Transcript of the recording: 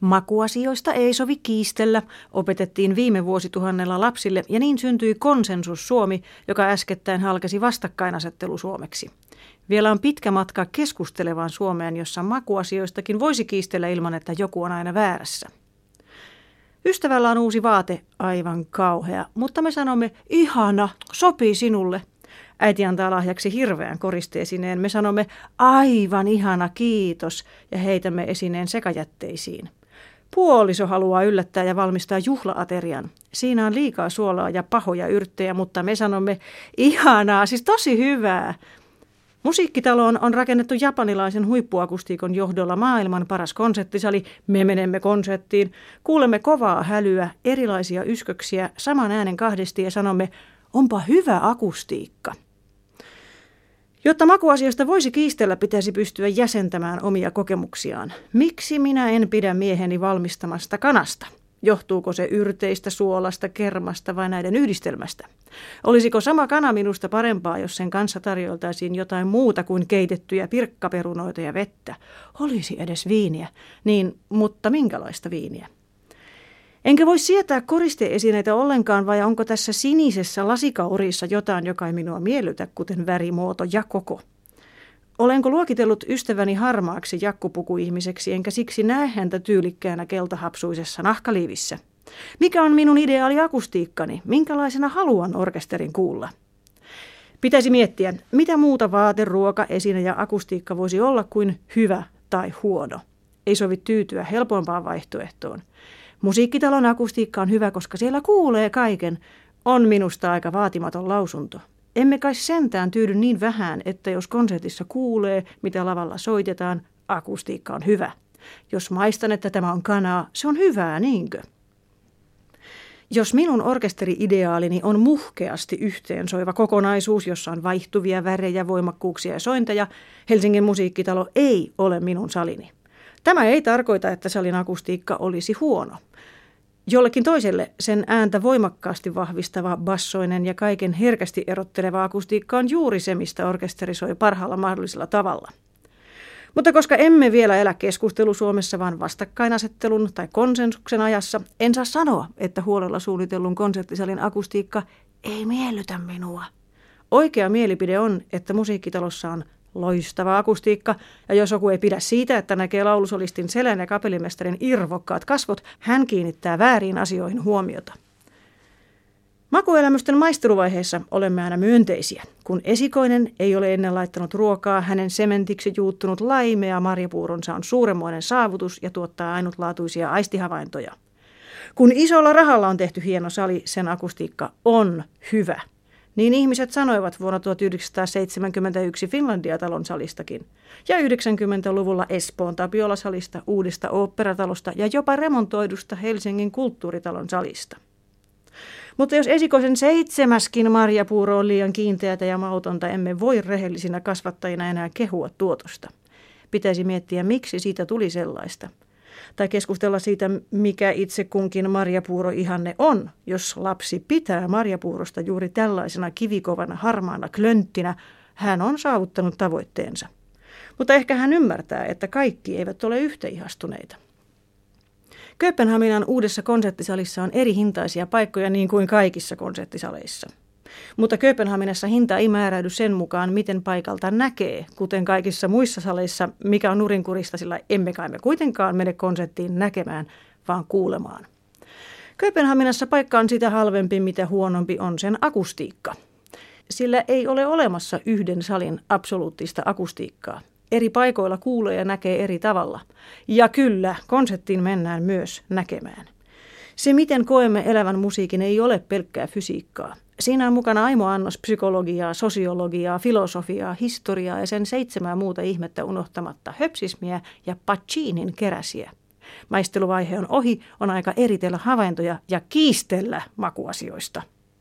Makuasioista ei sovi kiistellä, opetettiin viime vuosituhannella lapsille ja niin syntyi konsensus Suomi, joka äskettäin halkesi vastakkainasettelu Suomeksi. Vielä on pitkä matka keskustelevaan Suomeen, jossa makuasioistakin voisi kiistellä ilman, että joku on aina väärässä. Ystävällä on uusi vaate, aivan kauhea, mutta me sanomme, ihana, sopii sinulle. Äiti antaa lahjaksi hirveän koristeesineen. Me sanomme, aivan ihana, kiitos, ja heitämme esineen sekajätteisiin. Puoliso haluaa yllättää ja valmistaa juhlaaterian. Siinä on liikaa suolaa ja pahoja yrttejä, mutta me sanomme, ihanaa, siis tosi hyvää. Musiikkitaloon on rakennettu japanilaisen huippuakustiikon johdolla maailman paras konserttisali. Me menemme konserttiin, kuulemme kovaa hälyä, erilaisia ysköksiä, saman äänen kahdesti ja sanomme, onpa hyvä akustiikka. Jotta makuasioista voisi kiistellä, pitäisi pystyä jäsentämään omia kokemuksiaan. Miksi minä en pidä mieheni valmistamasta kanasta? Johtuuko se yrteistä, suolasta, kermasta vai näiden yhdistelmästä? Olisiko sama kana minusta parempaa, jos sen kanssa tarjoltaisiin jotain muuta kuin keitettyjä pirkkaperunoita ja vettä? Olisi edes viiniä. Niin, mutta minkälaista viiniä? Enkä voi sietää koristeesineitä ollenkaan, vai onko tässä sinisessä lasikaurissa jotain, joka ei minua miellytä, kuten värimuoto ja koko? Olenko luokitellut ystäväni harmaaksi jakkupukuihmiseksi, enkä siksi näe häntä tyylikkäänä keltahapsuisessa nahkaliivissä? Mikä on minun ideaali akustiikkani? Minkälaisena haluan orkesterin kuulla? Pitäisi miettiä, mitä muuta vaate, ruoka, esine ja akustiikka voisi olla kuin hyvä tai huono. Ei sovi tyytyä helpompaan vaihtoehtoon. Musiikkitalon akustiikka on hyvä, koska siellä kuulee kaiken. On minusta aika vaatimaton lausunto. Emme kai sentään tyydy niin vähän, että jos konsertissa kuulee, mitä lavalla soitetaan, akustiikka on hyvä. Jos maistan, että tämä on kanaa, se on hyvää, niinkö? Jos minun orkesteri-ideaalini on muhkeasti yhteensoiva kokonaisuus, jossa on vaihtuvia värejä, voimakkuuksia ja sointeja, Helsingin musiikkitalo ei ole minun salini. Tämä ei tarkoita, että salin akustiikka olisi huono. Jollekin toiselle sen ääntä voimakkaasti vahvistava, bassoinen ja kaiken herkästi erotteleva akustiikka on juuri se, mistä orkesteri soi parhaalla mahdollisella tavalla. Mutta koska emme vielä elä keskustelu Suomessa, vaan vastakkainasettelun tai konsensuksen ajassa, en saa sanoa, että huolella suunnitellun konserttisalin akustiikka ei miellytä minua. Oikea mielipide on, että musiikkitalossa on Loistava akustiikka, ja jos joku ei pidä siitä, että näkee laulusolistin selän ja kapellimestarin irvokkaat kasvot, hän kiinnittää väärin asioihin huomiota. Makuelämysten maisteluvaiheessa olemme aina myönteisiä. Kun esikoinen ei ole ennen laittanut ruokaa, hänen sementiksi juuttunut laimea marjapuuronsa on suuremmoinen saavutus ja tuottaa ainutlaatuisia aistihavaintoja. Kun isolla rahalla on tehty hieno sali, sen akustiikka on hyvä – niin ihmiset sanoivat vuonna 1971 Finlandia-talon salistakin. Ja 90-luvulla Espoon Tapiola-salista, uudesta oopperatalosta ja jopa remontoidusta Helsingin kulttuuritalon salista. Mutta jos esikoisen seitsemäskin marjapuuro on liian kiinteätä ja mautonta, emme voi rehellisinä kasvattajina enää kehua tuotosta. Pitäisi miettiä, miksi siitä tuli sellaista – tai keskustella siitä, mikä itse kunkin marjapuuro-ihanne on, jos lapsi pitää marjapuurosta juuri tällaisena kivikovana harmaana klönttinä, hän on saavuttanut tavoitteensa. Mutta ehkä hän ymmärtää, että kaikki eivät ole yhtä ihastuneita. Kööpenhaminan uudessa konserttisalissa on eri hintaisia paikkoja niin kuin kaikissa konserttisaleissa – mutta Kööpenhaminassa hinta ei määräydy sen mukaan, miten paikalta näkee, kuten kaikissa muissa saleissa, mikä on nurinkurista, sillä emme kai me kuitenkaan mene konserttiin näkemään, vaan kuulemaan. Kööpenhaminassa paikka on sitä halvempi, mitä huonompi on sen akustiikka. Sillä ei ole olemassa yhden salin absoluuttista akustiikkaa. Eri paikoilla kuulee ja näkee eri tavalla. Ja kyllä, konserttiin mennään myös näkemään. Se, miten koemme elävän musiikin, ei ole pelkkää fysiikkaa. Siinä on mukana aimo annos psykologiaa, sosiologiaa, filosofiaa, historiaa ja sen seitsemää muuta ihmettä unohtamatta höpsismiä ja Pacinin keräsiä. Maisteluvaihe on ohi, on aika eritellä havaintoja ja kiistellä makuasioista.